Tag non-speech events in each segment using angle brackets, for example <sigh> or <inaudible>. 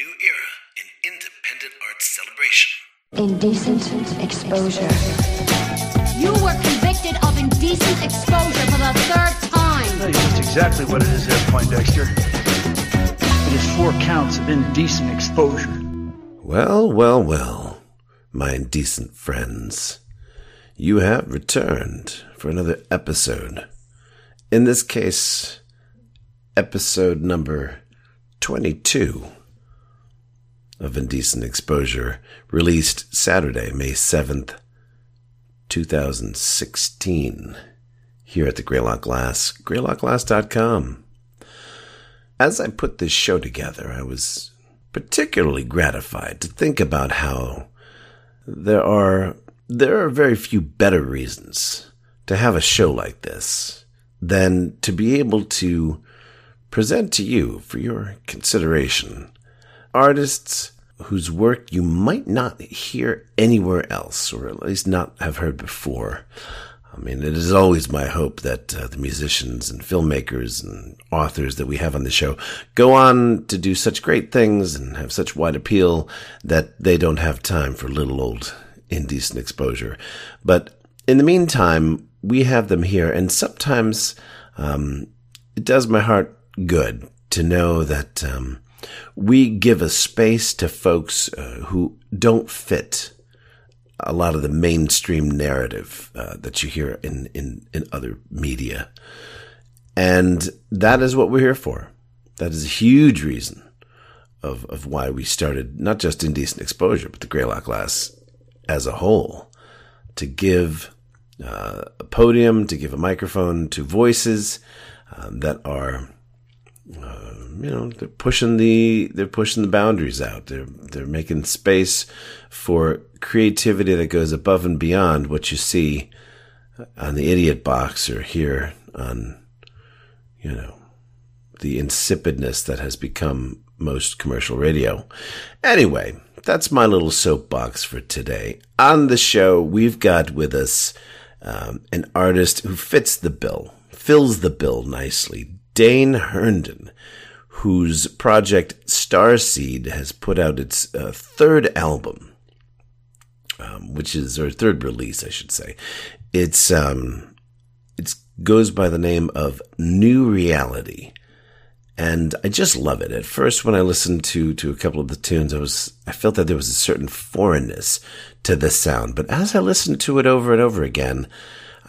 new era in independent art celebration. Indecent exposure. You were convicted of indecent exposure for the third time. That's exactly what it is there, Poindexter. It is four counts of indecent exposure. Well, well, well, my indecent friends. You have returned for another episode. In this case, episode number 22 of Indecent Exposure, released Saturday, May 7th, 2016, here at the Greylock Glass, greylockglass.com. As I put this show together, I was particularly gratified to think about how there are there are very few better reasons to have a show like this than to be able to present to you for your consideration artists whose work you might not hear anywhere else, or at least not have heard before. I mean, it is always my hope that uh, the musicians and filmmakers and authors that we have on the show go on to do such great things and have such wide appeal that they don't have time for little old indecent exposure. But in the meantime, we have them here, and sometimes um, it does my heart good to know that um, we give a space to folks uh, who don't fit a lot of the mainstream narrative uh, that you hear in, in, in other media. And that is what we're here for. That is a huge reason of, of why we started not just Indecent Exposure, but the Greylock Glass as a whole to give uh, a podium, to give a microphone to voices um, that are uh, you know they're pushing the they're pushing the boundaries out. They're they're making space for creativity that goes above and beyond what you see on the idiot box or here on you know the insipidness that has become most commercial radio. Anyway, that's my little soapbox for today. On the show, we've got with us um, an artist who fits the bill, fills the bill nicely. Dane Herndon, whose project Starseed has put out its uh, third album, um, which is or third release, I should say. It's um, it goes by the name of New Reality, and I just love it. At first, when I listened to to a couple of the tunes, I was I felt that there was a certain foreignness to the sound, but as I listened to it over and over again.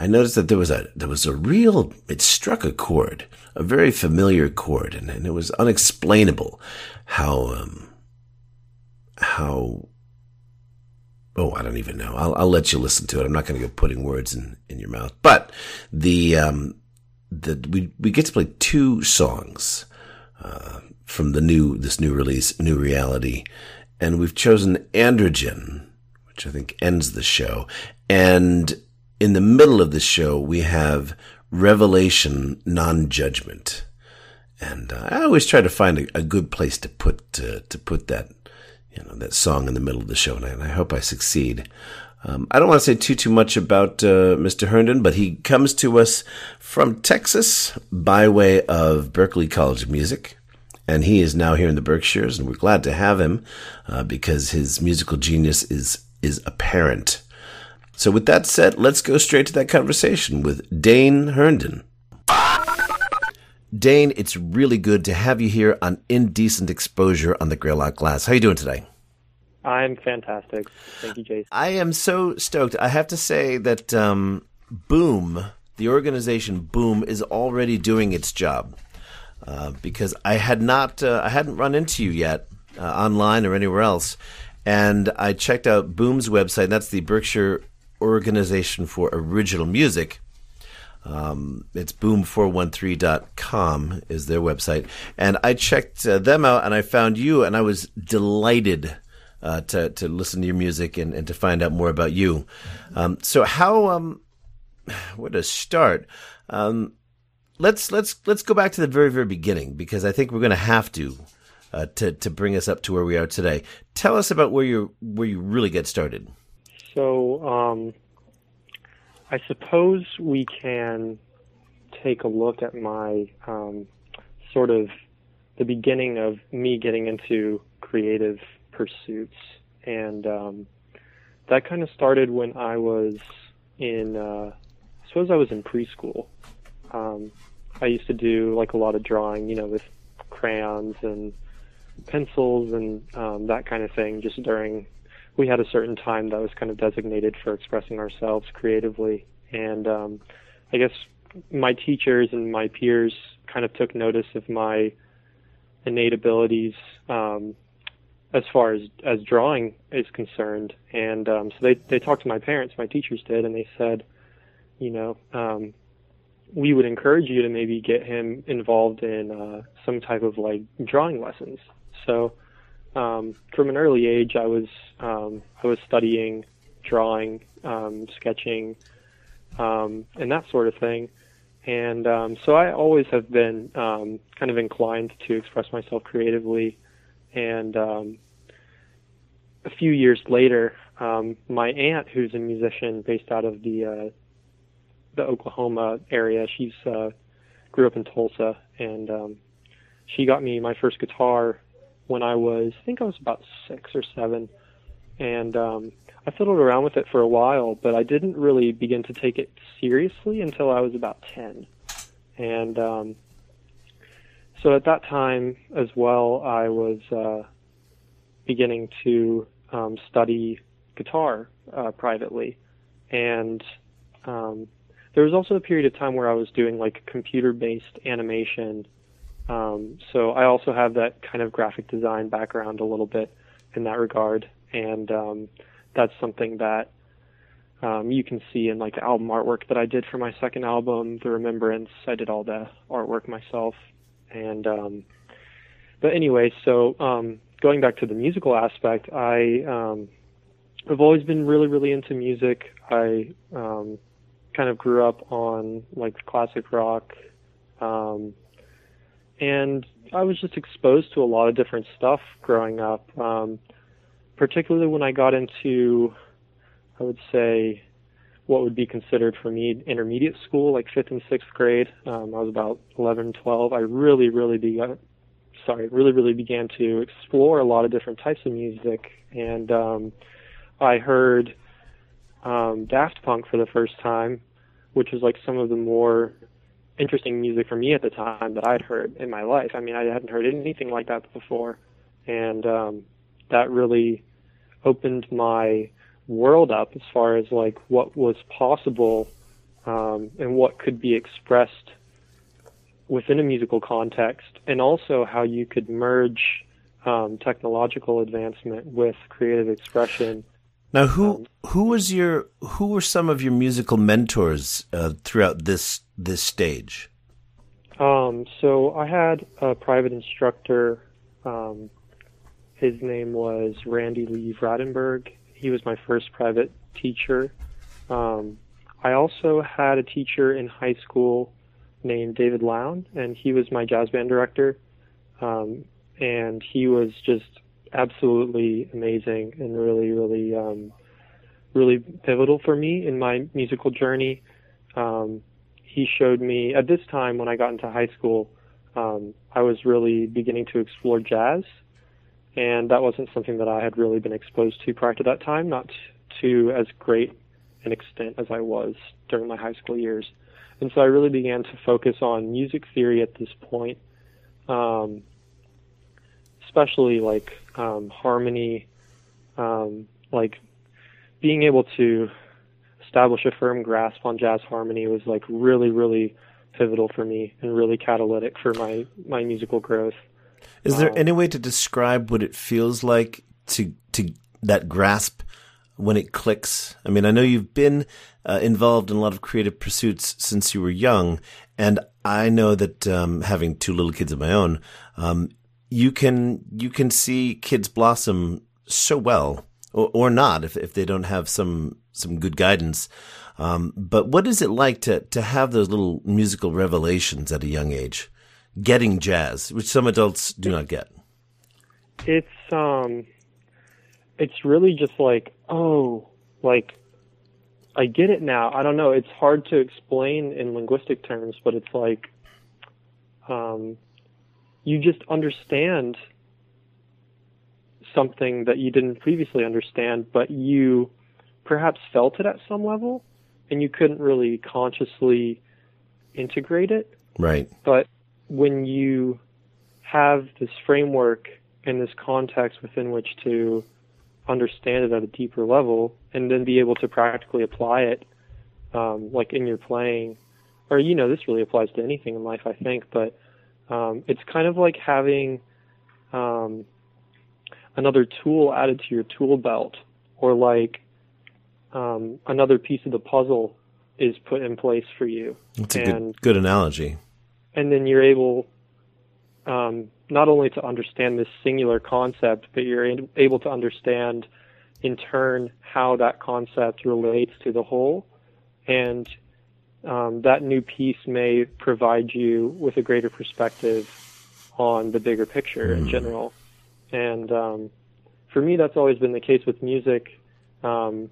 I noticed that there was a there was a real it struck a chord, a very familiar chord, and, and it was unexplainable how um, how oh I don't even know. I'll, I'll let you listen to it. I'm not going to go putting words in, in your mouth, but the um, the we we get to play two songs uh, from the new this new release, New Reality, and we've chosen Androgen, which I think ends the show, and in the middle of the show, we have revelation, non-judgment. And uh, I always try to find a, a good place to put, to, put that, you know, that song in the middle of the show. And I, and I hope I succeed. Um, I don't want to say too, too much about uh, Mr. Herndon, but he comes to us from Texas by way of Berklee College of Music. And he is now here in the Berkshires, and we're glad to have him uh, because his musical genius is is apparent. So, with that said, let's go straight to that conversation with Dane Herndon. Dane, it's really good to have you here on Indecent Exposure on the Greylock Glass. How are you doing today? I'm fantastic. Thank you, Jason. I am so stoked. I have to say that um, Boom, the organization Boom, is already doing its job uh, because I had not, uh, I hadn't run into you yet uh, online or anywhere else, and I checked out Boom's website. That's the Berkshire Organization for Original Music. Um, it's boom413.com is their website. And I checked uh, them out and I found you and I was delighted uh, to, to listen to your music and, and to find out more about you. Um, so how, um, where to start? Um, let's, let's, let's go back to the very, very beginning because I think we're going to have to, uh, to, to bring us up to where we are today. Tell us about where you, where you really get started. So, um, I suppose we can take a look at my um, sort of the beginning of me getting into creative pursuits, and um, that kind of started when I was in. Uh, I suppose I was in preschool. Um, I used to do like a lot of drawing, you know, with crayons and pencils and um, that kind of thing. Just during, we had a certain time that was kind of designated for expressing ourselves creatively, and um, I guess my teachers and my peers kind of took notice of my innate abilities um, as far as as drawing is concerned, and um, so they they talked to my parents, my teachers did, and they said, you know, um, we would encourage you to maybe get him involved in uh, some type of like drawing lessons. So um, from an early age, I was um, I was studying drawing, um, sketching, um, and that sort of thing. And um, so I always have been um, kind of inclined to express myself creatively. And um, a few years later, um, my aunt, who's a musician based out of the uh, the Oklahoma area, she's uh, grew up in Tulsa, and um, she got me my first guitar when I was, I think I was about six or seven, and um, I fiddled around with it for a while, but I didn't really begin to take it seriously until I was about 10. And um, so at that time as well, I was uh, beginning to um, study guitar uh, privately. And um, there was also a period of time where I was doing like computer based animation. Um, so I also have that kind of graphic design background a little bit in that regard. And um, that's something that um, you can see in like the album artwork that I did for my second album, The Remembrance. I did all the artwork myself, and um, but anyway, so um, going back to the musical aspect, I um, I've always been really really into music. I um, kind of grew up on like classic rock, um, and I was just exposed to a lot of different stuff growing up. Um, particularly when I got into, I would say, what would be considered for me intermediate school, like fifth and sixth grade. Um, I was about 11, 12. I really, really began, sorry, really, really began to explore a lot of different types of music, and um, I heard um, Daft Punk for the first time, which was like some of the more interesting music for me at the time that I'd heard in my life. I mean, I hadn't heard anything like that before, and um, that really opened my world up as far as like what was possible um, and what could be expressed within a musical context, and also how you could merge um, technological advancement with creative expression. Now, who who was your who were some of your musical mentors uh, throughout this this stage? Um, so I had a private instructor um, his name was Randy Lee Vradenberg. He was my first private teacher. Um, I also had a teacher in high school named David Lown, and he was my jazz band director. Um, and he was just absolutely amazing and really, really, um, really pivotal for me in my musical journey. Um, he showed me at this time when I got into high school, um, I was really beginning to explore jazz and that wasn't something that I had really been exposed to prior to that time, not to as great an extent as I was during my high school years. And so I really began to focus on music theory at this point, um, especially like um, harmony, um, like being able to establish a firm grasp on jazz harmony was like really, really pivotal for me and really catalytic for my my musical growth. Is there any way to describe what it feels like to to that grasp when it clicks? I mean, I know you've been uh, involved in a lot of creative pursuits since you were young, and I know that um, having two little kids of my own, um, you can you can see kids blossom so well, or, or not if if they don't have some some good guidance. Um, but what is it like to to have those little musical revelations at a young age? getting jazz, which some adults do not get? It's um, it's really just like oh, like I get it now. I don't know. It's hard to explain in linguistic terms, but it's like um, you just understand something that you didn't previously understand, but you perhaps felt it at some level and you couldn't really consciously integrate it. Right. But when you have this framework and this context within which to understand it at a deeper level and then be able to practically apply it, um, like in your playing, or, you know, this really applies to anything in life, I think, but um, it's kind of like having um, another tool added to your tool belt or like um, another piece of the puzzle is put in place for you. It's a and good, good analogy. and then you're able um, not only to understand this singular concept, but you're able to understand in turn how that concept relates to the whole, and um, that new piece may provide you with a greater perspective on the bigger picture in general. And um, for me, that's always been the case with music. Um,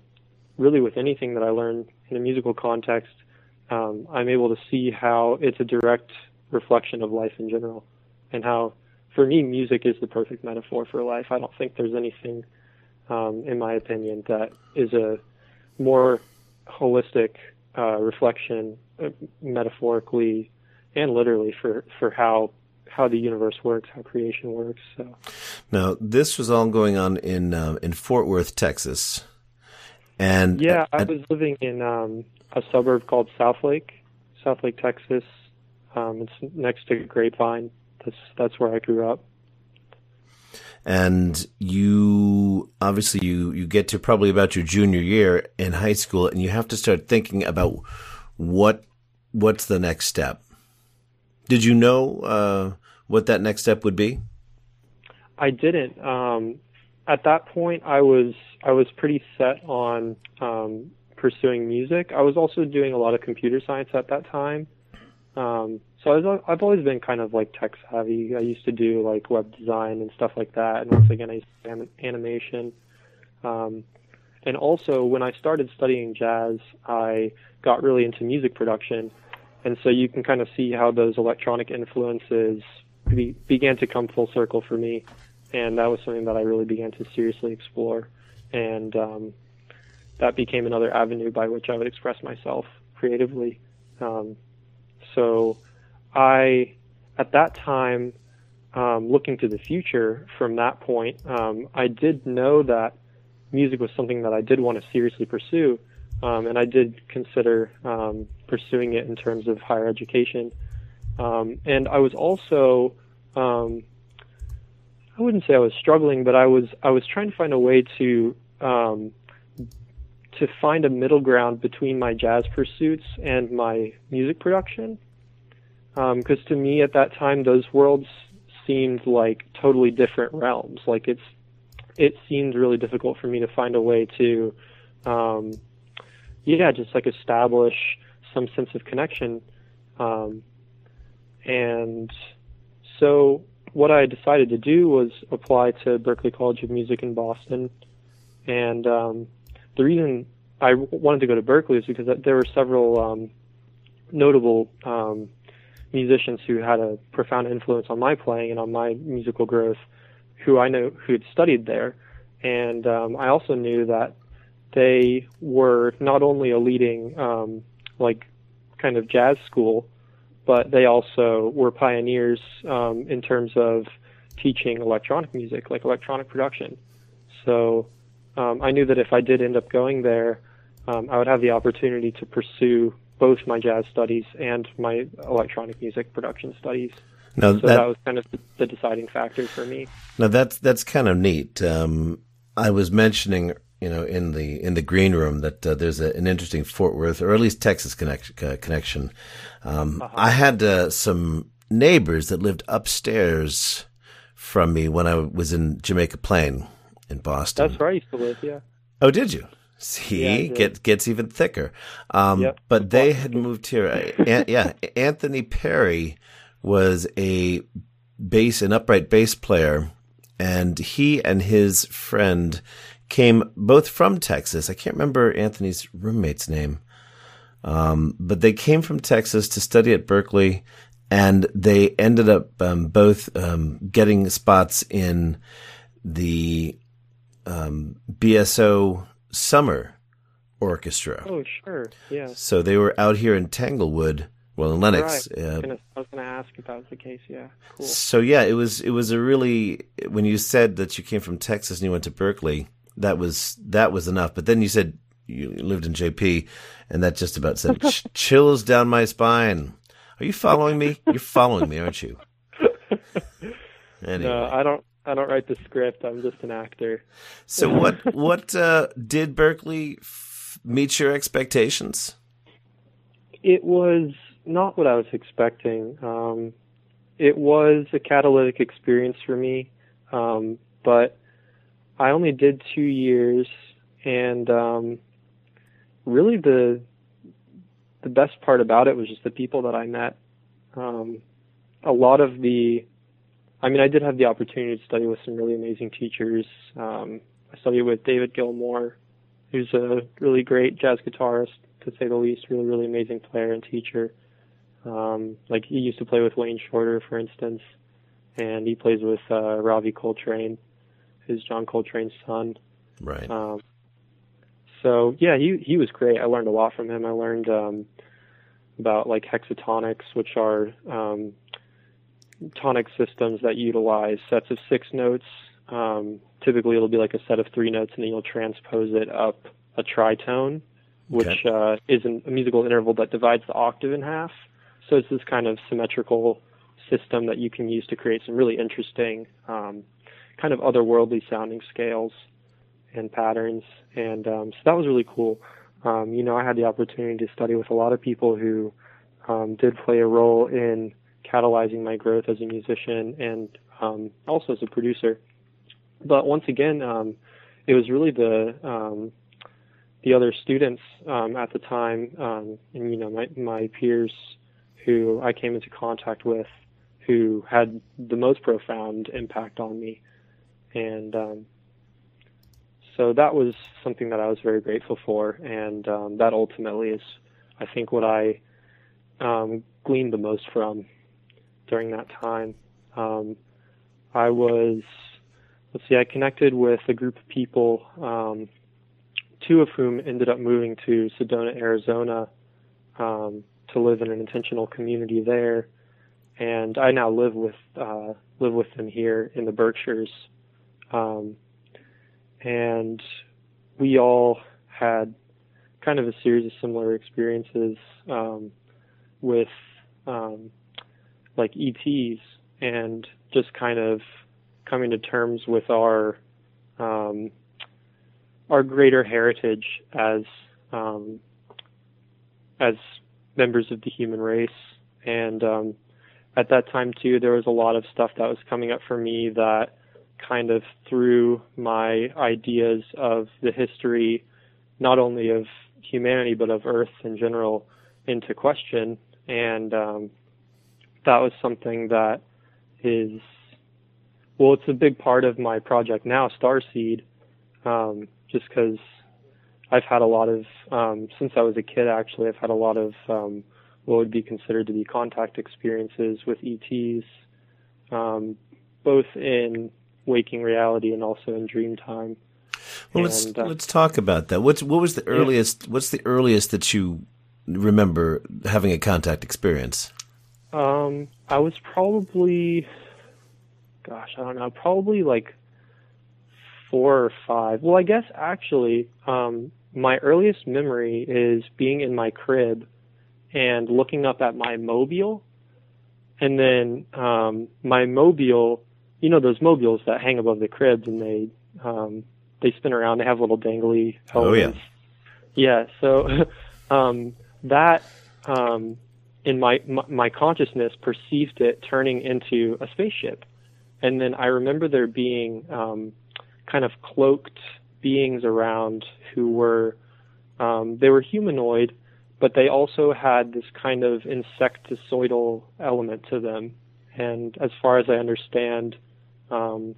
really, with anything that I learn in a musical context, um, I'm able to see how it's a direct reflection of life in general, and how, for me, music is the perfect metaphor for life. I don't think there's anything, um, in my opinion, that is a more holistic uh, reflection, uh, metaphorically and literally, for for how how the universe works, how creation works. So. Now, this was all going on in uh, in Fort Worth, Texas, and Yeah, I and- was living in um, a suburb called Southlake, Southlake, Texas. Um, it's next to Grapevine. That's that's where I grew up. And you obviously you you get to probably about your junior year in high school, and you have to start thinking about what what's the next step. Did you know uh, what that next step would be? I didn't. Um, at that point, I was I was pretty set on um, pursuing music. I was also doing a lot of computer science at that time. Um, so I was, I've always been kind of like tech savvy. I used to do like web design and stuff like that. And once again, I used to do animation. Um, and also, when I started studying jazz, I got really into music production. And so you can kind of see how those electronic influences be, began to come full circle for me. And that was something that I really began to seriously explore. And um, that became another avenue by which I would express myself creatively. Um, so I, at that time, um, looking to the future from that point, um, I did know that music was something that I did want to seriously pursue, um, and I did consider um, pursuing it in terms of higher education. Um, and I was also, um, I wouldn't say I was struggling, but I was I was trying to find a way to to find a middle ground between my jazz pursuits and my music production. Because to me, at that time, those worlds seemed like totally different realms. Like it's it seemed really difficult for me to find a way to, um, yeah, just like establish some sense of connection. Um, and so what I decided to do was apply to Berklee College of Music in Boston. And um, the reason I wanted to go to Berklee is because there were several um, notable um, musicians who had a profound influence on my playing and on my musical growth, who I know who had studied there, and um, I also knew that they were not only a leading um, like kind of jazz school, but they also were pioneers um, in terms of teaching electronic music, like electronic production. So um, I knew that if I did end up going there, um, I would have the opportunity to pursue both my jazz studies and my electronic music production studies. Now So that, was kind of the, deciding factor for me. Now that's that's kind of neat. Um, I was mentioning, you know, in the in the green room that uh, there's a, an interesting Fort Worth or at least Texas connection. Uh, connection. Um, I had uh, some neighbors that lived upstairs from me when I was in Jamaica Plain in Boston. That's where I used to live. Yeah. Oh, did you? See, Yeah, get gets even thicker. Um, Yep. But they had moved here. An- yeah, Anthony Perry was a bass, an upright bass player, and he and his friend came both from Texas. I can't remember Anthony's roommate's name, um, but they came from Texas to study at Berklee, and they ended up um, both um, getting spots in the um, BSO Summer Orchestra. Oh, sure. Yeah. So they were out here in Tanglewood, well in Lenox. Right. I was Uh, I was going to ask if that was the case. Yeah. Cool. so yeah, it was it was a really when you said that you came from Texas and you went to Berklee, that was that was enough. But then you said you lived in JP, and that just about said ch- <laughs> chills down my spine. Are you following me? You're following me, aren't you? <laughs> Anyway. No, I don't. I don't write the script. I'm just an actor. So <laughs> what what uh, did Berklee f- meet your expectations? It was not what I was expecting. Um, it was a catalytic experience for me, um, but I only did two years, and um, really the the best part about it was just the people that I met. Um, a lot of the, I mean, I did have the opportunity to study with some really amazing teachers. Um, I studied with David Gilmore, who's a really great jazz guitarist, to say the least, really, really amazing player and teacher. Um, like he used to play with Wayne Shorter, for instance, and he plays with uh, Ravi Coltrane, who's John Coltrane's son. Right. Um, so yeah, he he was great. I learned a lot from him. I learned um, about like hexatonics, which are um, tonic systems that utilize sets of six notes. Um, typically, it'll be like a set of three notes, and then you'll transpose it up a tritone, which Okay. uh, is an, a musical interval that divides the octave in half. So it's this kind of symmetrical system that you can use to create some really interesting, um, kind of otherworldly sounding scales and patterns. And um, so that was really cool. Um, you know, I had the opportunity to study with a lot of people who um, did play a role in catalyzing my growth as a musician and um, also as a producer. But once again, um, it was really the um, the other students um, at the time, um, and you know, my my peers who I came into contact with, who had the most profound impact on me, and um, so that was something that I was very grateful for, and um, that ultimately is, I think, what I um, gleaned the most from during that time. Um, I was, let's see, I connected with a group of people, um, two of whom ended up moving to Sedona, Arizona, um, to live in an intentional community there, and I now live with uh, live with them here in the Berkshires. Um, and we all had kind of a series of similar experiences um, with um, like ETs and just kind of coming to terms with our um, our greater heritage as um, as members of the human race and um, at that time too there was a lot of stuff that was coming up for me that kind of threw my ideas of the history, not only of humanity but of Earth in general, into question. And um, that was something that is, well, it's a big part of my project now, Starseed, um, just because I've had a lot of, um, since I was a kid actually, I've had a lot of um, what would be considered to be contact experiences with ETs, um, both in waking reality and also in dream time. Well, let's uh, let's talk about that. What's what was the earliest? What's the earliest that you remember having a contact experience? Um, I was probably, gosh, I don't know, probably like four or five. Well, I guess actually, um, my earliest memory is being in my crib and looking up at my mobile, and then um, my mobile, you know, those mobiles that hang above the cribs and they um, they spin around. They have little dangly Oh, yeah. Yeah. So <laughs> um, that um, in my, my my consciousness perceived it turning into a spaceship, and then I remember there being um, kind of cloaked beings around who were um, they were humanoid, but they also had this kind of insecticidal element to them. And as far as I understand, um,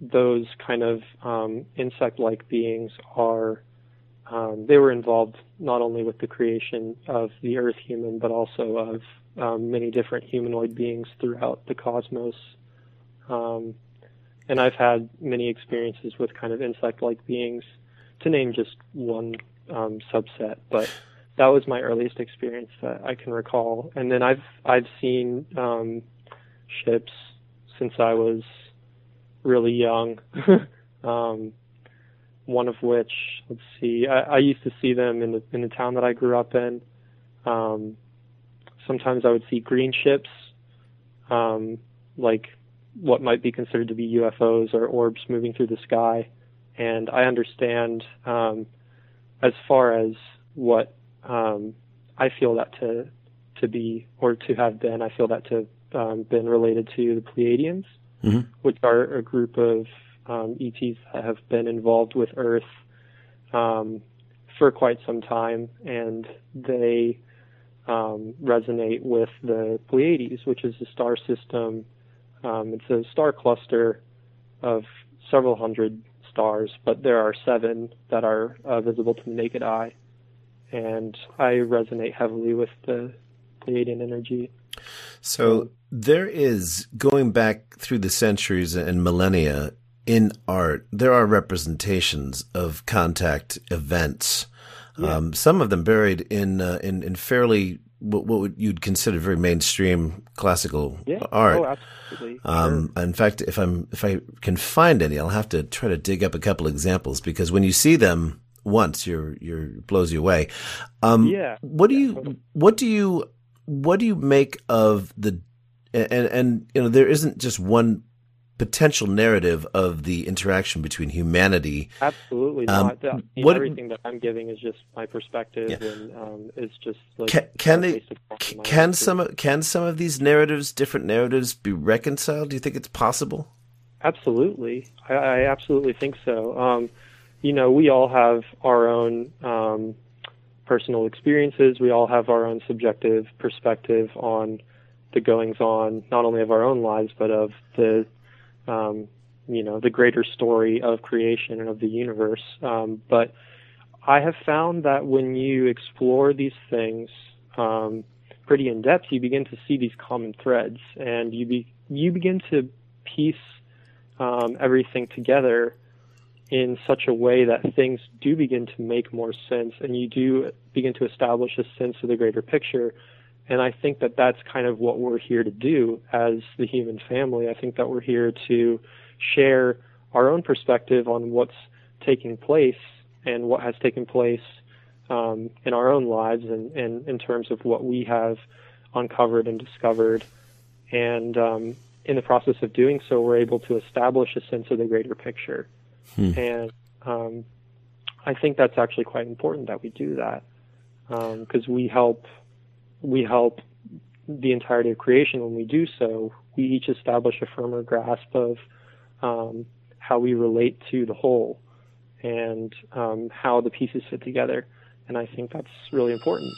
those kind of um, insect-like beings are um, they were involved not only with the creation of the Earth human, but also of um, many different humanoid beings throughout the cosmos. Um, and I've had many experiences with kind of insect-like beings, to name just one um, subset. But that was my earliest experience that I can recall. And then I've I've seen um, ships since I was really young. <laughs> one of which, let's see, I, I used to see them in the in the town that I grew up in. Um, sometimes I would see green ships, um, like what might be considered to be UFOs or orbs moving through the sky. And I understand, um, as far as what um, I feel that to to be or to have been, I feel that to have um, been related to the Pleiadians, Mm-hmm. which are a group of um, ETs that have been involved with Earth um, for quite some time, and they um, resonate with the Pleiades, which is a star system. Um, it's a star cluster of several hundred stars, but there are seven that are uh, visible to the naked eye, and I resonate heavily with the Pleiadian energy. So there is going back through the centuries and millennia in art, there are representations of contact events. Um, some of them buried in uh, in, in fairly what, what would you'd consider very mainstream classical Yeah. art. Oh, absolutely. Um, in fact, if I'm if I can find any, I'll have to try to dig up a couple examples because when you see them once, you're you're it blows you away. Um, Yeah. What do Yeah, you what do you what do you make of the and and you know there isn't just one potential narrative of the interaction between humanity. Absolutely Um, not. The- you know, what- everything that I'm giving is just my perspective, Yeah. and um, it's just like Can, can they based upon c- my can some of- can some of these narratives, different narratives, be reconciled? Do you think it's possible? Absolutely, I, I absolutely think so. Um, you know, we all have our own um, personal experiences. We all have our own subjective perspective on the goings on, not only of our own lives, but of the, um, you know, the greater story of creation and of the universe. Um, but I have found that when you explore these things um, pretty in depth, you begin to see these common threads, and you be you begin to piece um, everything together in such a way that things do begin to make more sense, and you do begin to establish a sense of the greater picture. And I think that that's kind of what we're here to do as the human family. I think that we're here to share our own perspective on what's taking place and what has taken place um, in our own lives and, and in terms of what we have uncovered and discovered. And um, in the process of doing so, we're able to establish a sense of the greater picture. And um, I think that's actually quite important that we do that because we help we help the entirety of creation when we do so. We each establish a firmer grasp of um, how we relate to the whole and um, how the pieces fit together. And I think that's really important.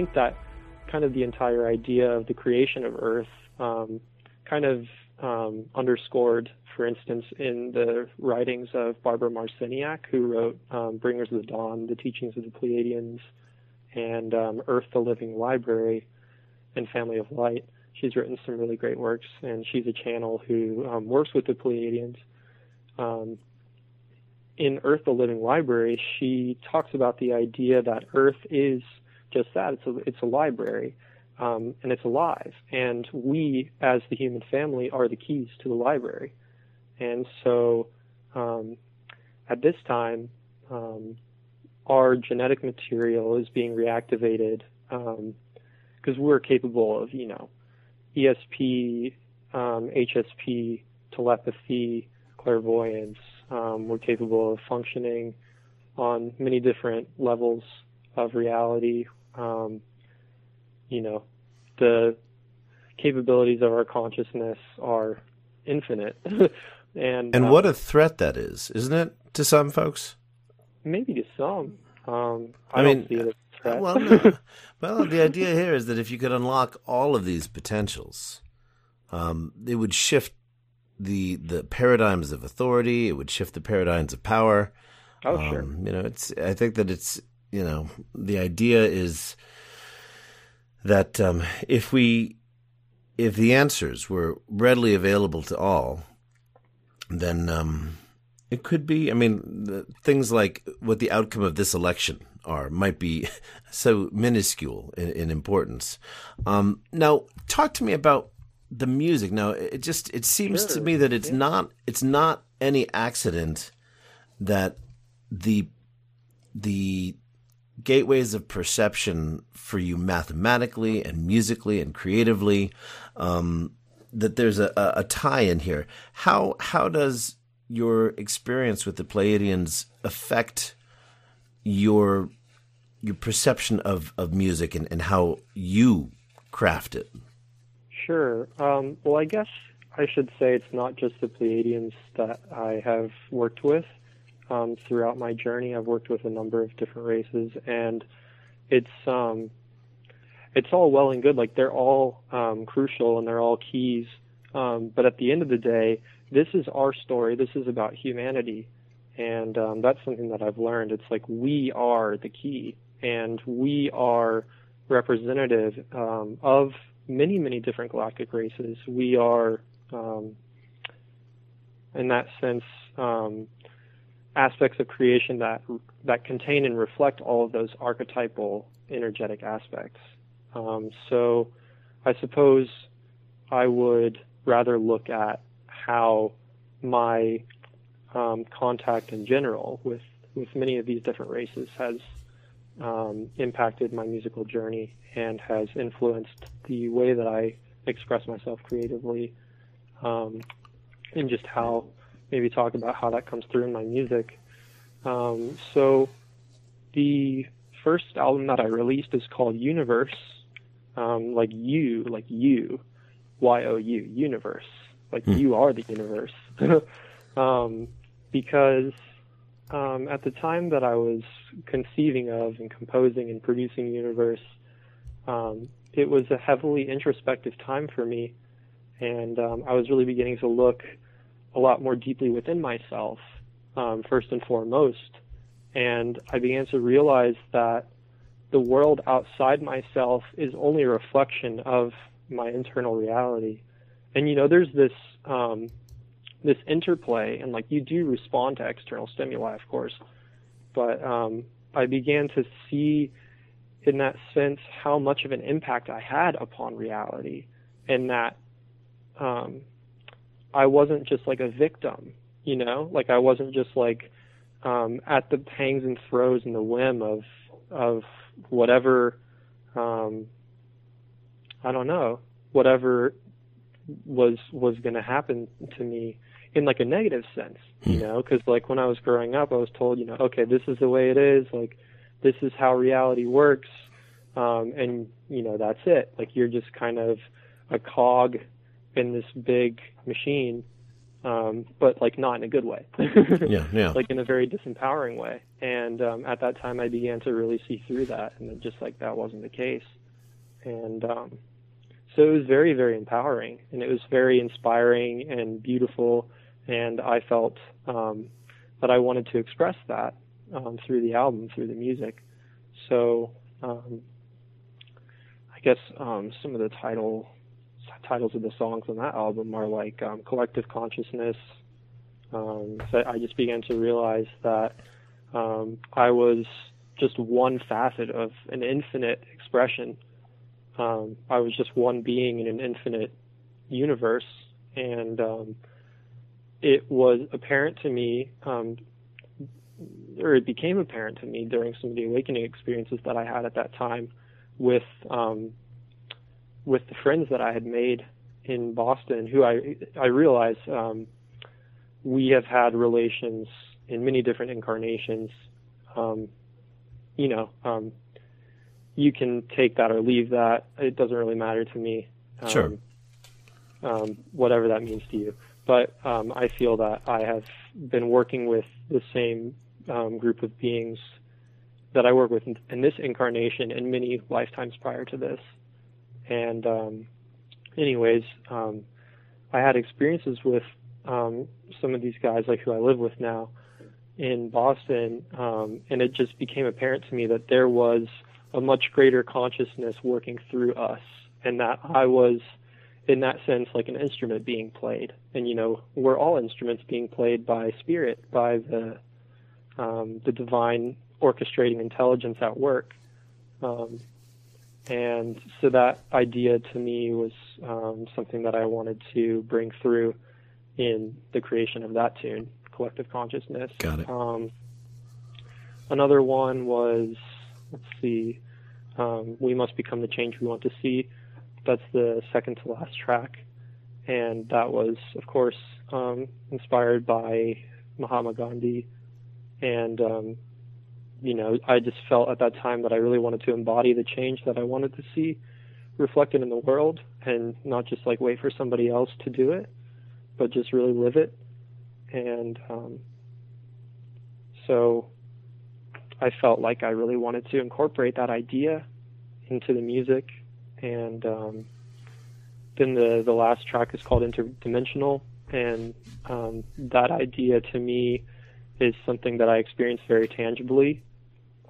Think that kind of the entire idea of the creation of Earth um, kind of um, underscored, for instance, in the writings of Barbara Marciniak, who wrote um, Bringers of the Dawn, The Teachings of the Pleiadians, and um, Earth, the Living Library, and Family of Light. She's written some really great works, and she's a channel who um, works with the Pleiadians. Um, in Earth, the Living Library, she talks about the idea that Earth is just that. It's a, it's a library, um, and it's alive. And we, as the human family, are the keys to the library. And so, um, at this time, um, our genetic material is being reactivated because we're capable of, you know, ESP, HSP, telepathy, clairvoyance. Um, we're capable of functioning on many different levels of reality um, you know, the capabilities of our consciousness are infinite. <laughs> and and uh, what a threat that is, isn't it, to some folks? maybe to some. Um, I, I don't mean, see it as a threat. Well, no. <laughs> well, the idea here is that if you could unlock all of these potentials, um, it would shift the the paradigms of authority. It would shift the paradigms of power. oh, sure. Um, you know, it's. I think that it's. You know, the idea is that um, if we, if the answers were readily available to all, then um, it could be. I mean, the, things like what the outcome of this election are might be <laughs> so minuscule in, in importance. Um, now, talk to me about the music. Now, it just it seems to me that it's yeah. not it's not any accident that the the gateways of perception for you mathematically and musically and creatively um, that there's a, a, tie in here how how does your experience with the Pleiadians affect your your perception of, of music and, and how you craft it Sure. Um, well, I guess I should say it's not just the Pleiadians that I have worked with. Um, throughout my journey, I've worked with a number of different races, and it's um, it's all well and good. Like they're all um, crucial and they're all keys. Um, but at the end of the day, this is our story. This is about humanity, and um, that's something that I've learned. It's like we are the key, and we are representative um, of many, many different galactic races. We are, um, in that sense, um, aspects of creation that that contain and reflect all of those archetypal energetic aspects. Um, so I suppose I would rather look at how my um, contact in general with with many of these different races has um, impacted my musical journey and has influenced the way that I express myself creatively, um, and just how maybe talk about how that comes through in my music. Um, so the first album that I released is called Universe, um, like you, like you, Y O U, universe, like Hmm. you are the universe. <laughs> um, because um, at the time that I was conceiving of and composing and producing Universe, um, it was a heavily introspective time for me, and um, I was really beginning to look a lot more deeply within myself, um, first and foremost, and I began to realize that the world outside myself is only a reflection of my internal reality, and you know, there's this um, this interplay and like you do respond to external stimuli of course. But um, i began to see in that sense how much of an impact i had upon reality and that um, i wasn't just like a victim you know? Like i wasn't just like um, at the pangs and throes and the whim of of whatever um, i don't know whatever was was going to happen to me in like a negative sense, you know, because like when I was growing up, I was told, you know, okay, this is the way it is, like this is how reality works, um, and you know that's it. Like you're just kind of a cog in this big machine, um, but like not in a good way. <laughs> Yeah, yeah. like in a very disempowering way. And um, at that time, I began to really see through that, and just like that wasn't the case. And um, so it was very, very empowering, and it was very inspiring and beautiful. And I felt um, that I wanted to express that um, through the album, through the music. So um, I guess um, some of the title titles of the songs on that album are like um, collective consciousness. Um, so I just began to realize that um, I was just one facet of an infinite expression. Um, I was just one being in an infinite universe, and um, it was apparent to me, um, or it became apparent to me during some of the awakening experiences that I had at that time with um, with the friends that I had made in Boston, who I I realized um, we have had relations in many different incarnations. Um, you know, um, you can take that or leave that. It doesn't really matter to me. Um, Sure. Um, whatever that means to you. But um, I feel that I have been working with the same um, group of beings that I work with in, in this incarnation and many lifetimes prior to this. And um, anyways, um, I had experiences with um, some of these guys, like who I live with now, in Boston, um, and it just became apparent to me that there was a much greater consciousness working through us, and that I was, in that sense, like an instrument being played. And you know, we're all instruments being played by spirit, by the um, the divine orchestrating intelligence at work. Um, and so that idea to me was um, something that I wanted to bring through in the creation of that tune, Collective Consciousness. Got it. Um, another one was, let's see, um, We Must Become the Change We Want to See. That's the second to last track. And that was, of course, um, inspired by Mahatma Gandhi. And, um, you know, I just felt at that time that I really wanted to embody the change that I wanted to see reflected in the world and not just like wait for somebody else to do it, but just really live it. And um, so I felt like I really wanted to incorporate that idea into the music. And um, then the, the last track is called Interdimensional. And um, that idea to me is something that I experienced very tangibly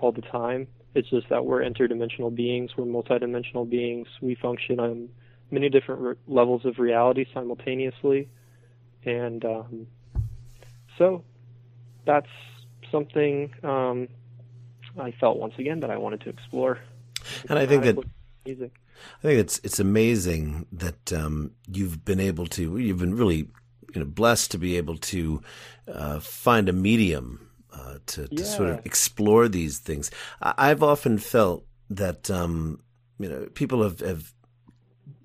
all the time. It's just that we're interdimensional beings, we're multidimensional beings, we function on many different re- levels of reality simultaneously. And um, so that's something um, I felt once again that I wanted to explore. And I think that music. I think it's it's amazing that um, you've been able to. You've been really you know blessed to be able to uh, find a medium uh, to, to sort of explore these things. I, I've often felt that um, you know people have, have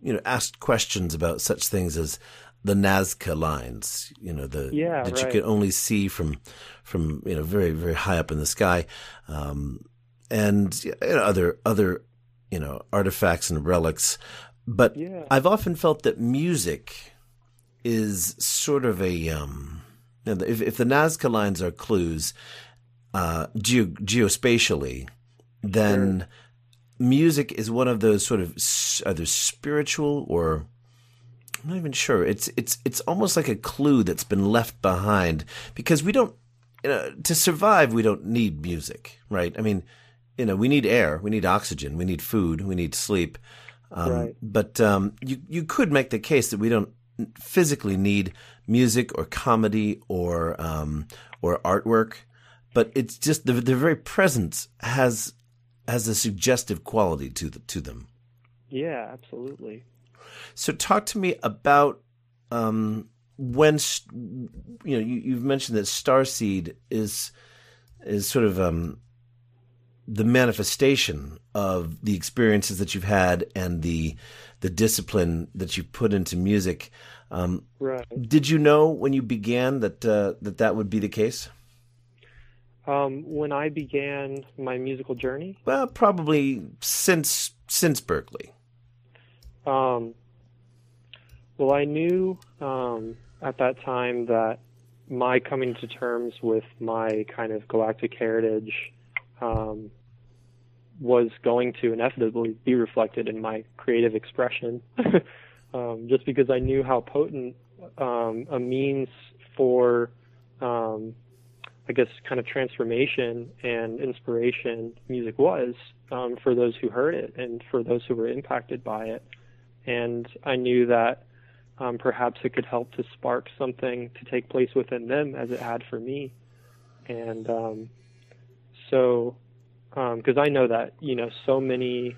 you know asked questions about such things as the Nazca lines. You know the Yeah, that you right. could only see from from you know very very high up in the sky, um, and you know, other other you know artifacts and relics. But Yeah. I've often felt that music is sort of a um, know, if if the Nazca lines are clues uh, geo- geospatially, then music is one of those sort of either spiritual or I'm not even sure. It's it's it's almost like a clue that's been left behind because we don't you know to survive we don't need music, right? I mean, you know, we need air, we need oxygen, we need food, we need sleep. Um, Right. But um, you you could make the case that we don't physically need music or comedy or um, or artwork, but it's just the the very presence has has a suggestive quality to the, to them. Yeah, absolutely. So talk to me about um, when you know you, you've mentioned that Starseed is is sort of um, the manifestation of the experiences that you've had and the the discipline that you put into music. Um, Right. did you know when you began that uh, that that would be the case? Um, when I began my musical journey, Well, probably since since Berklee. Um, well, I knew um, at that time that my coming to terms with my kind of galactic heritage um, was going to inevitably be reflected in my creative expression. <laughs> um, just because I knew how potent um, a means for, um, I guess, kind of transformation and inspiration music was um, for those who heard it and for those who were impacted by it and I knew that um, perhaps it could help to spark something to take place within them as it had for me. And so, because I know that you know so many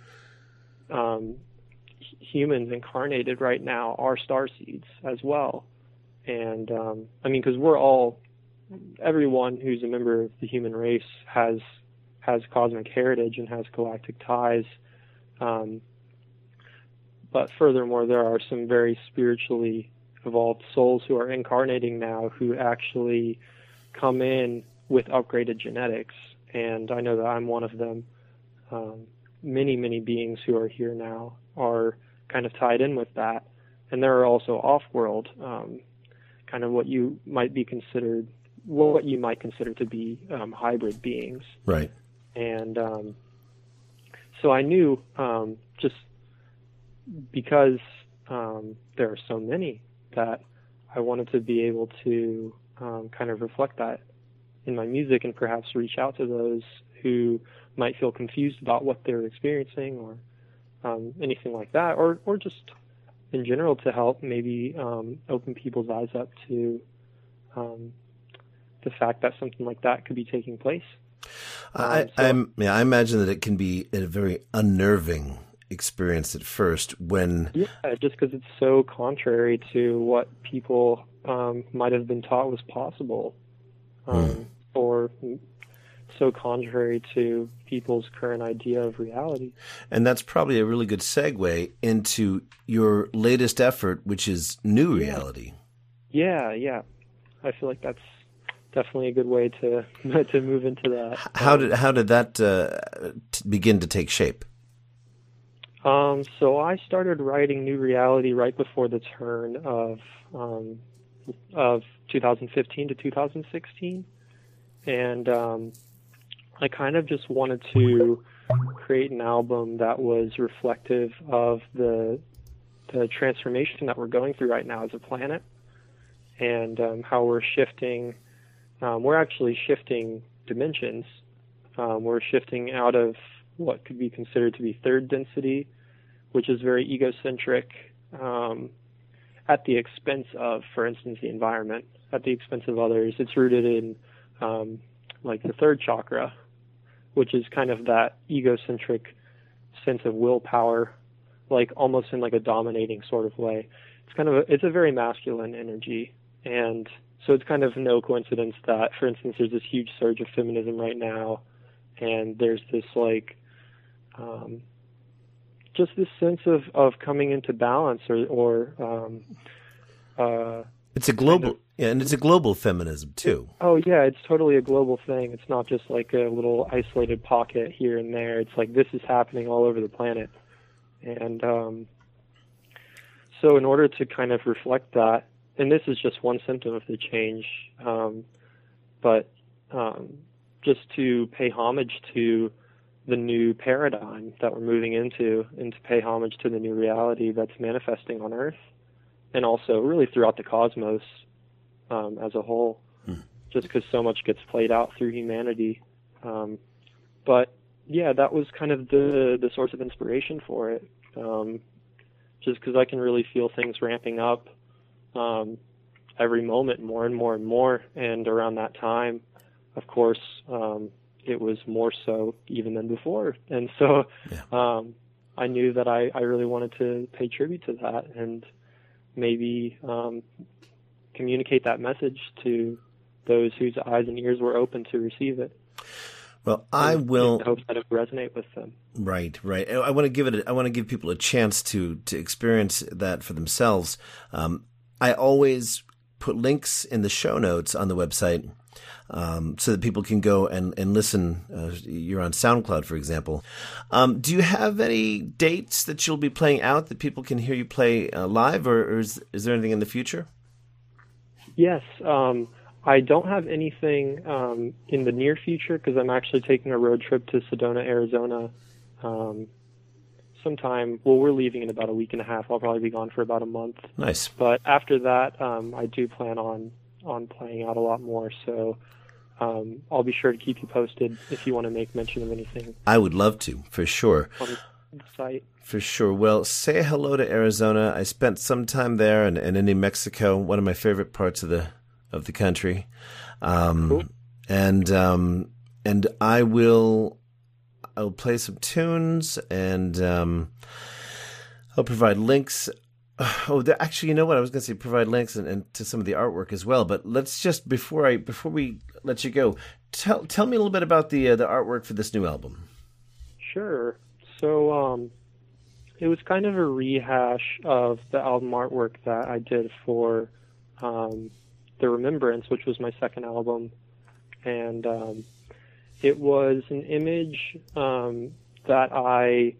um, humans incarnated right now are star seeds as well, and um, I mean because we're all everyone who's a member of the human race has has cosmic heritage and has galactic ties. Um, but furthermore, there are some very spiritually evolved souls who are incarnating now who actually come in with upgraded genetics. And I know that I'm one of them. Um, many, many beings who are here now are kind of tied in with that. And there are also off world, um, kind of what you might be considered, what you might consider to be um, hybrid beings Right. and um, so I knew um, just because um, there are so many that I wanted to be able to um, kind of reflect that in my music and perhaps reach out to those who might feel confused about what they're experiencing or um, anything like that, or or just in general to help maybe um, open people's eyes up to um, the fact that something like that could be taking place. I, Um, so- yeah, I imagine that it can be a very unnerving experience at first when Yeah, just because it's so contrary to what people um, might have been taught was possible, um, so contrary to people's current idea of reality. And that's probably a really good segue into your latest effort, which is New Reality. Yeah, yeah, I feel like that's definitely a good way to <laughs> to move into that. How did how did that uh, t- begin to take shape? Um, so I started writing New Reality right before the turn of um, of 2015 to 2016, and um, I kind of just wanted to create an album that was reflective of the the transformation that we're going through right now as a planet, and um, how we're shifting. Um, we're actually shifting dimensions. Um, we're shifting out of what could be considered to be third density, which is very egocentric, um, at the expense of, for instance, the environment, at the expense of others. It's rooted in um, like the third chakra, which is kind of that egocentric sense of willpower, like almost in like a dominating sort of way. It's kind of a, it's a very masculine energy, and so it's kind of no coincidence that, for instance, there's this huge surge of feminism right now, and there's this like um, just this sense of, of coming into balance or, or um, uh, It's a global, yeah, and it's a global feminism too. oh yeah, it's totally a global thing. It's not just like a little isolated pocket here and there. It's like this is happening all over the planet. And um, so in order to kind of reflect that, and this is just one symptom of the change, um, but um, just to pay homage to the new paradigm that we're moving into and to pay homage to the new reality that's manifesting on Earth and also really throughout the cosmos um, as a whole, just because so much gets played out through humanity. Um, but yeah, that was kind of the the source of inspiration for it. Um, just because I can really feel things ramping up um, every moment, more and more and more. And around that time, of course, um, it was more so even than before. And so um, I knew that I, I really wanted to pay tribute to that and maybe um, communicate that message to those whose eyes and ears were open to receive it. Well, I will. In hopes that it resonate with them. Right, right. I- I want to give it. A, I want to give people a chance to to experience that for themselves. Um, I always put links in the show notes on the website um, so that people can go and and listen. Uh, you're on SoundCloud, for example. Um, do you have any dates that you'll be playing out that people can hear you play uh, live, or, or is is there anything in the future? Yes, um, I don't have anything um, in the near future because I'm actually taking a road trip to Sedona, Arizona. Um, sometime. Well, we're leaving in about a week and a half. I'll probably be gone for about a month. Nice. But after that, um, I do plan on on playing out a lot more. So um, I'll be sure to keep you posted if you want to make mention of anything I would love to, for sure. The site. For sure. Well, say hello to Arizona. I spent some time there and, and in New Mexico, one of my favorite parts of the of the country. Um, Cool. And um, and I will I'll play some tunes and um, I'll provide links. <sighs> Oh, actually, you know what? I was going to say provide links and, and to some of the artwork as well. But let's just before I before we let you go, tell tell me a little bit about the uh, the artwork for this new album. Sure. So um, it was kind of a rehash of the album artwork that I did for um, The Remembrance, which was my second album. And um, it was an image um, that I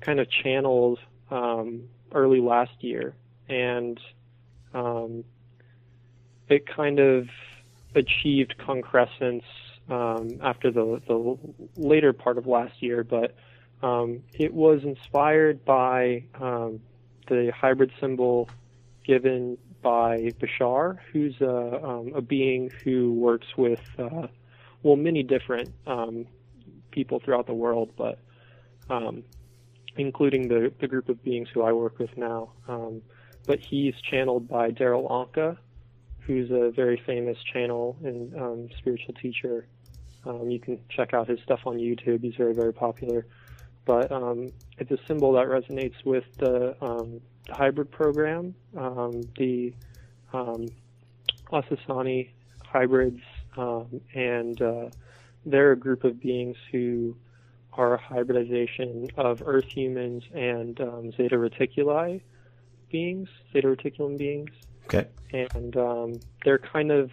kind of channeled um, early last year. And um, it kind of achieved concrescence um, after the, the later part of last year, but um, it was inspired by um, the hybrid symbol given by Bashar, who's a, um, a being who works with, uh, well, many different um, people throughout the world, but um, including the, the group of beings who I work with now. Um, but he's channeled by Darryl Anka, who's a very famous channel and spiritual teacher. You can check out his stuff on YouTube. He's very, very popular. But um, it's a symbol that resonates with the, um, the hybrid program, um, the um, Essassani hybrids, um, and uh, they're a group of beings who are a hybridization of Earth humans and um, Zeta Reticuli beings, Zeta Reticulum beings Okay. and um, they're kind of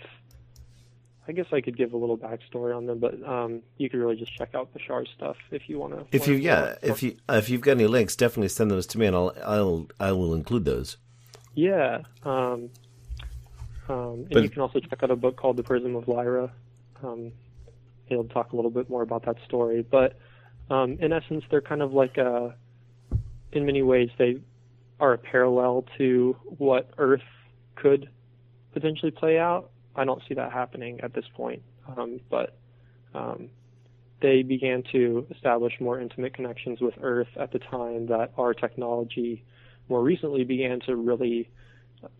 I guess I could give a little backstory on them, but um, you could really just check out Bashar's stuff if you want to. If you yeah, if you uh, if you've got any links, definitely send those to me, and I'll I'll I will include those. yeah, um, um, and But- you can also check out a book called The Prism of Lyra. Um, he'll talk a little bit more about that story, but um, in essence, they're kind of like a, in many ways, they are a parallel to what Earth could potentially play out. I don't see that happening at this point, um, but um, they began to establish more intimate connections with Earth at the time that our technology more recently began to really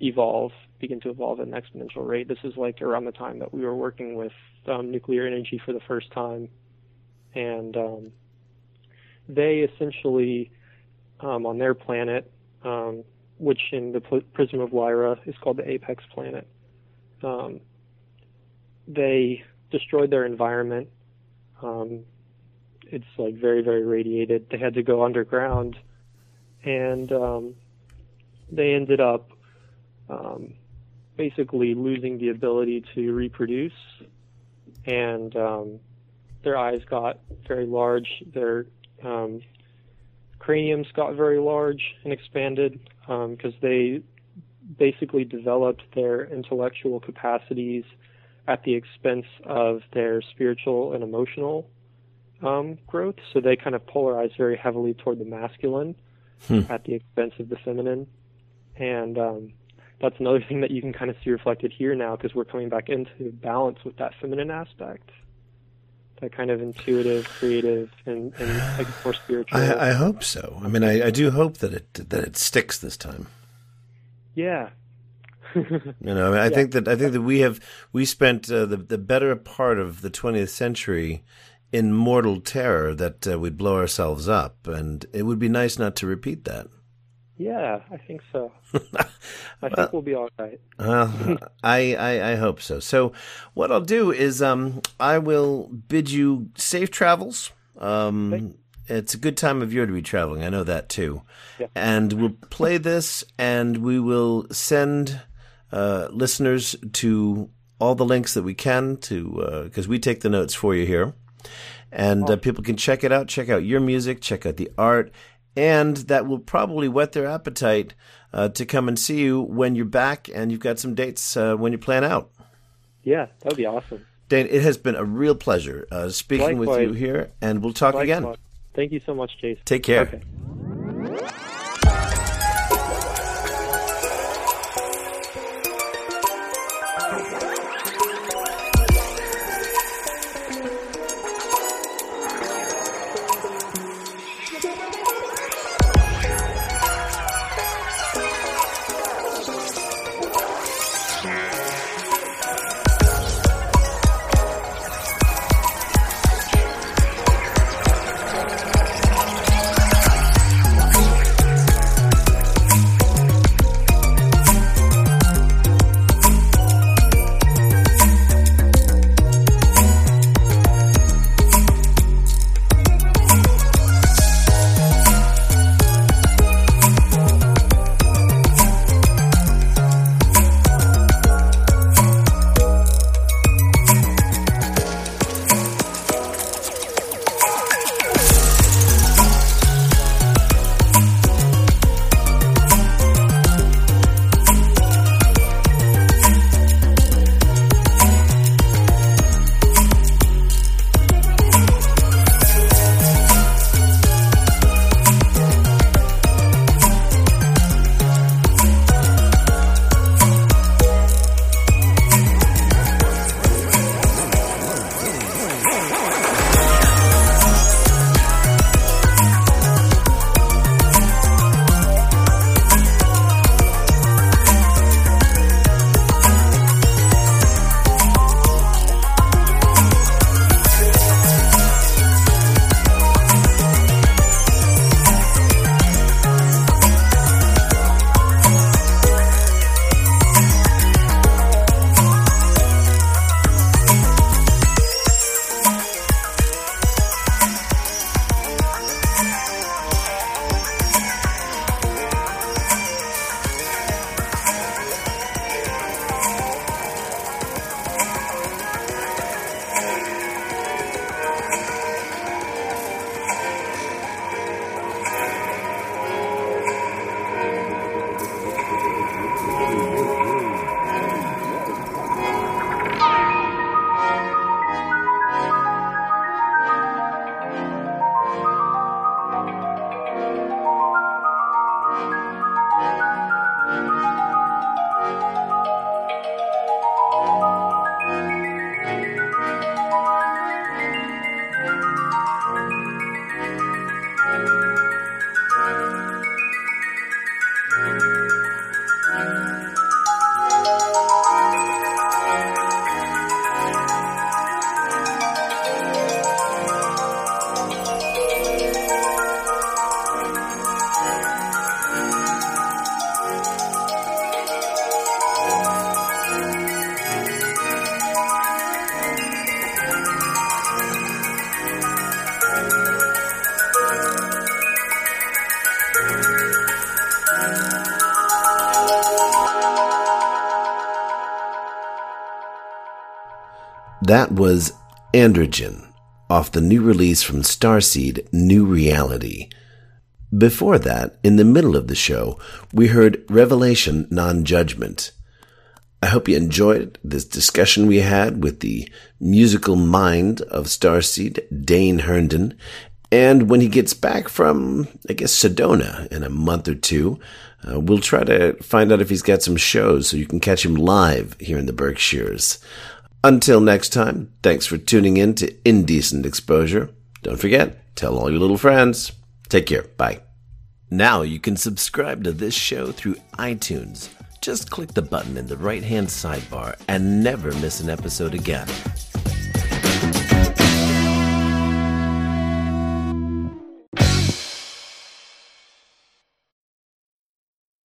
evolve, begin to evolve at an exponential rate. This is like around the time that we were working with um, nuclear energy for the first time, and um, they essentially um, on their planet, um, which in the Prism of Lyra is called the Apex planet. Um, they destroyed their environment. Um, it's like very, very radiated. They had to go underground, and um, they ended up um, basically losing the ability to reproduce, and um, their eyes got very large. Their um, craniums got very large and expanded because they basically developed their intellectual capacities at the expense of their spiritual and emotional um, growth. So they kind of polarized very heavily toward the masculine at the expense of the feminine. And um, that's another thing that you can kind of see reflected here now because we're coming back into balance with that feminine aspect. That kind of intuitive, creative, and, and like more spiritual. I, I hope so. I mean, I, I do hope that it that it sticks this time. Yeah. <laughs> You know, I, I think that I think that we have we spent uh, the the better part of the 20th century in mortal terror that uh, we'd blow ourselves up, and it would be nice not to repeat that. Yeah, I think so. <laughs> I think we'll be all right. Uh, <laughs> I, I I hope so. So, what I'll do is um I will bid you safe travels. Um, it's a good time of year to be traveling. I know that too. Yeah. And we'll play this, and we will send uh, listeners to all the links that we can to because we take the notes for you here, and uh, people can check it out. Check out your music. Check out the art. And that will probably whet their appetite uh, to come and see you when you're back and you've got some dates uh, when you plan out. Yeah, that would be awesome. Dan, it has been a real pleasure uh, speaking with you here, and we'll talk again. Thank you so much, Jason. Take care. Okay. That was Androgen off the new release from Starseed, New Reality. Before that, in the middle of the show, we heard Revelation Non Judgment. I hope you enjoyed this discussion we had with the musical mind of Starseed, Dane Herndon. And when he gets back from, I guess, Sedona in a month or two, uh, we'll try to find out if he's got some shows so you can catch him live here in the Berkshires. Until next time, thanks for tuning in to Indecent Exposure. Don't forget, tell all your little friends. Take care. Bye. Now you can subscribe to this show through iTunes. Just click the button in the right hand sidebar and never miss an episode again.